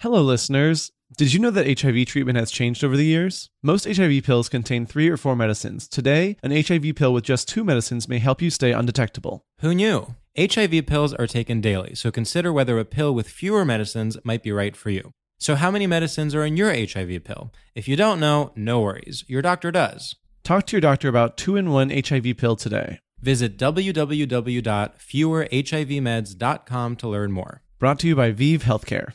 Hello, listeners. Did you know that HIV treatment has changed over the years? Most HIV pills contain three or four medicines. Today, an HIV pill with just two medicines may help you stay undetectable. Who knew? HIV pills are taken daily, so consider whether a pill with fewer medicines might be right for you. So, how many medicines are in your HIV pill? If you don't know, no worries. Your doctor does. Talk to your doctor about two in one HIV pill today. Visit www.fewerhivmeds.com to learn more. Brought to you by ViiV Healthcare.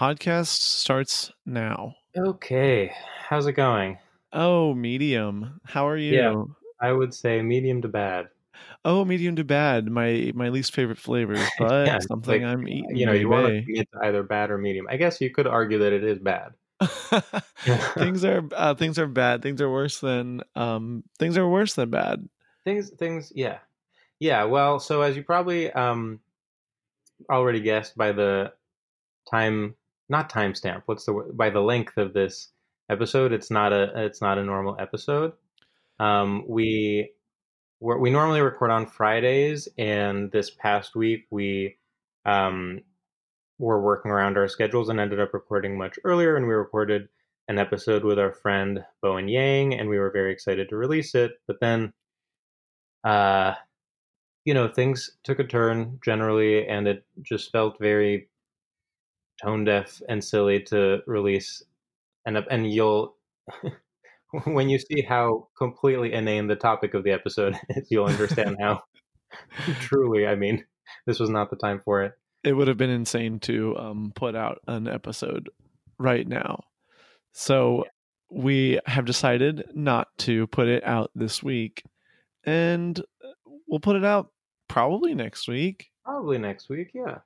Podcast starts now. Okay, how's it going? Oh, medium. How are you? Yeah. I would say medium to bad. Oh, medium to bad. My my least favorite flavors, but Yeah, something like, I'm eating. You know, you want to commit to either bad or medium. I guess you could argue that it is bad. things are uh, things are bad. Things are worse than um things are worse than bad. Things, things, yeah, yeah. Well, so as you probably um already guessed by the time, not timestamp. What's the? By the length of this episode, it's not a it's not a normal episode. Um, we we normally record on Fridays, and this past week we um were working around our schedules and ended up recording much earlier. And we recorded an episode with our friend Bowen Yang, and we were very excited to release it. But then, uh, you know, things took a turn generally, and it just felt very tone deaf and silly to release. And and you'll when you see how completely inane the topic of the episode is, you'll understand how truly. I mean, this was not the time for it. It would have been insane to um put out an episode right now. So we have decided not to put it out this week and we'll put it out probably next week. Probably next week, yeah.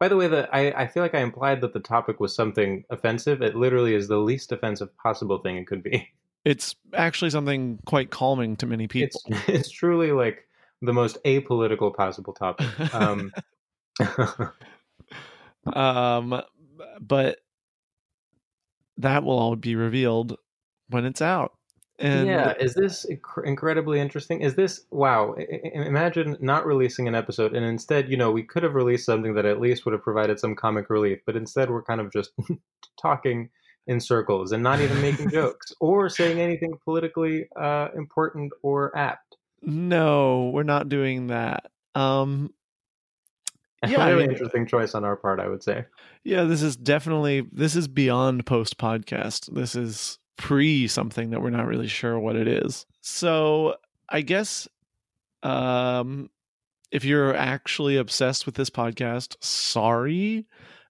By the way, the I, I feel like I implied that the topic was something offensive. It literally is the least offensive possible thing it could be. It's actually something quite calming to many people. It's it's truly like the most apolitical possible topic. Um, um but that will all be revealed when it's out. And yeah, is this inc- incredibly interesting? Is this wow? I- Imagine not releasing an episode, and instead, you know, we could have released something that at least would have provided some comic relief, but instead, we're kind of just talking in circles and not even making jokes or saying anything politically uh, important or apt. no, we're not doing that. Um Yeah, I mean- interesting choice on our part, I would say. Yeah, this is definitely this is beyond post podcast. This is pre something that we're not really sure what it is. So I guess um if you're actually obsessed with this podcast, sorry.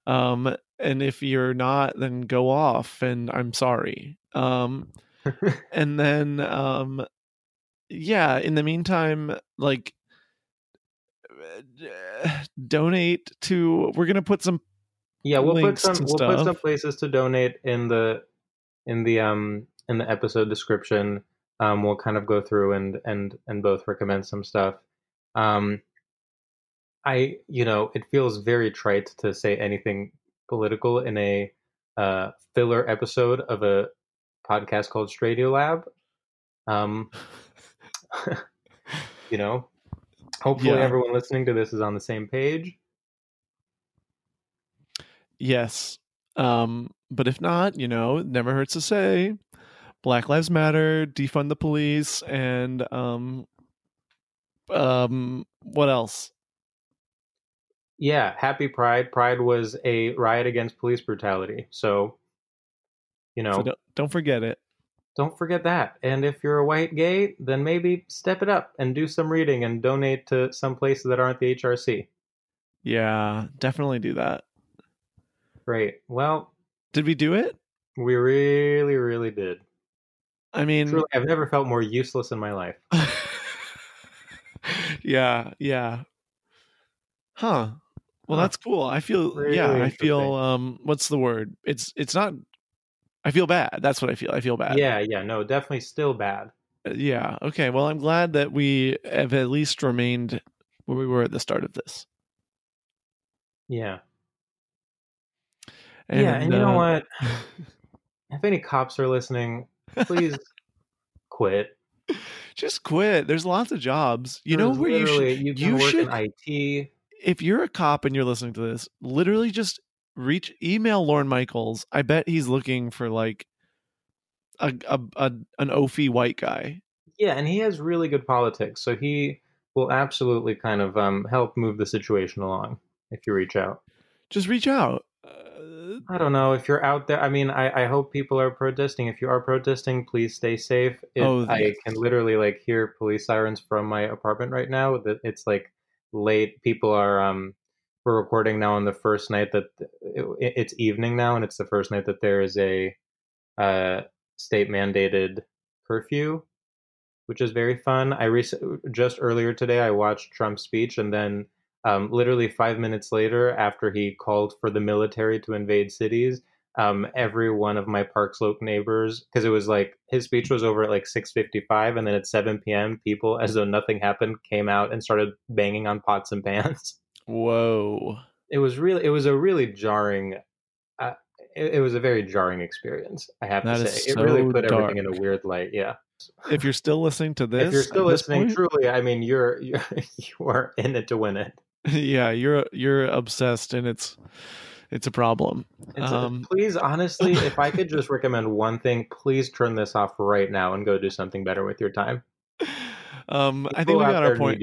Um and if you're not, then go off and I'm sorry. Um and then um yeah, in the meantime, like donate to we're gonna put some Yeah, we'll put some we'll put some places to donate in the in the um in the episode description. Um, we'll kind of go through and and and both recommend some stuff. Um, I, you know, it feels very trite to say anything political in a uh, filler episode of a podcast called Stradio Lab. Um, you know, hopefully Yeah. everyone listening to this is on the same page. Yes. Um, but if not, you know, never hurts to say Black Lives Matter, defund the police, and um um what else? Yeah, happy Pride. Pride was a riot against police brutality. So, you know, So don't, don't forget it. don't forget that. And if you're a white gay, then maybe step it up and do some reading and donate to some places that aren't the HRC. Yeah, definitely do that. Great. Well, Did we do it? we really, really did. I mean, Truly, I've never felt more useless in my life. yeah, yeah. Huh. Well, that's cool. I feel yeah, I feel um what's the word? It's it's not I feel bad. That's what I feel. I feel bad. Yeah, yeah, no, definitely still bad. Uh, Yeah. Okay. Well, I'm glad that we have at least remained where we were at the start of this. Yeah. Yeah, and you know uh, what? If any cops are listening, please quit. Just quit. There's lots of jobs. You know where you should you you work should- in IT. if you're a cop and you're listening to this, literally just reach email Lorne Michaels. I bet he's looking for like a a, a an oafy white guy. Yeah, and he has really good politics, so he will absolutely kind of um, help move the situation along if you reach out. Just reach out. I don't know if you're out there. I mean, I, I hope people are protesting. If you are protesting, please stay safe. It, Oh, I can literally like hear police sirens from my apartment right now. That it's like late. People are um we're recording now on the first night that it, it's evening now, and it's the first night that there is a uh state mandated curfew, which is very fun. I rec- just earlier today I watched Trump's speech, and then um, literally five minutes later, after he called for the military to invade cities, um, every one of my Park Slope neighbors, because it was like his speech was over at like six fifty-five, and then at seven p.m., people, as though nothing happened, came out and started banging on pots and pans. whoa. It was really, it was a really jarring. Uh, it, it was a very jarring experience. I have That to say, it really so put everything in a weird light. Yeah. If you're still listening to this, if you're still listening, point- truly, I mean, you're you're you are in it to win it. Yeah, you're you're obsessed, and it's it's a problem. It's a- Um, please, honestly, if I could just recommend one thing, please turn this off right now and go do something better with your time. um, I think we got our point.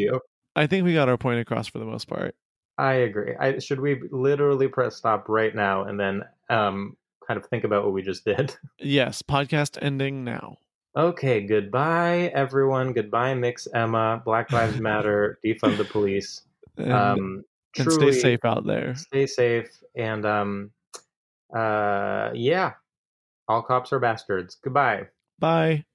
I think we got our point across for the most part. I agree. I, should we literally press stop right now and then um, kind of think about what we just did? Yes, podcast ending now. Okay, goodbye, everyone. Goodbye, Mix Emma. Black Lives Matter. defund the police. And, Um, and truly, stay safe out there. Stay safe. And um, uh, yeah, all cops are bastards. Goodbye. Bye.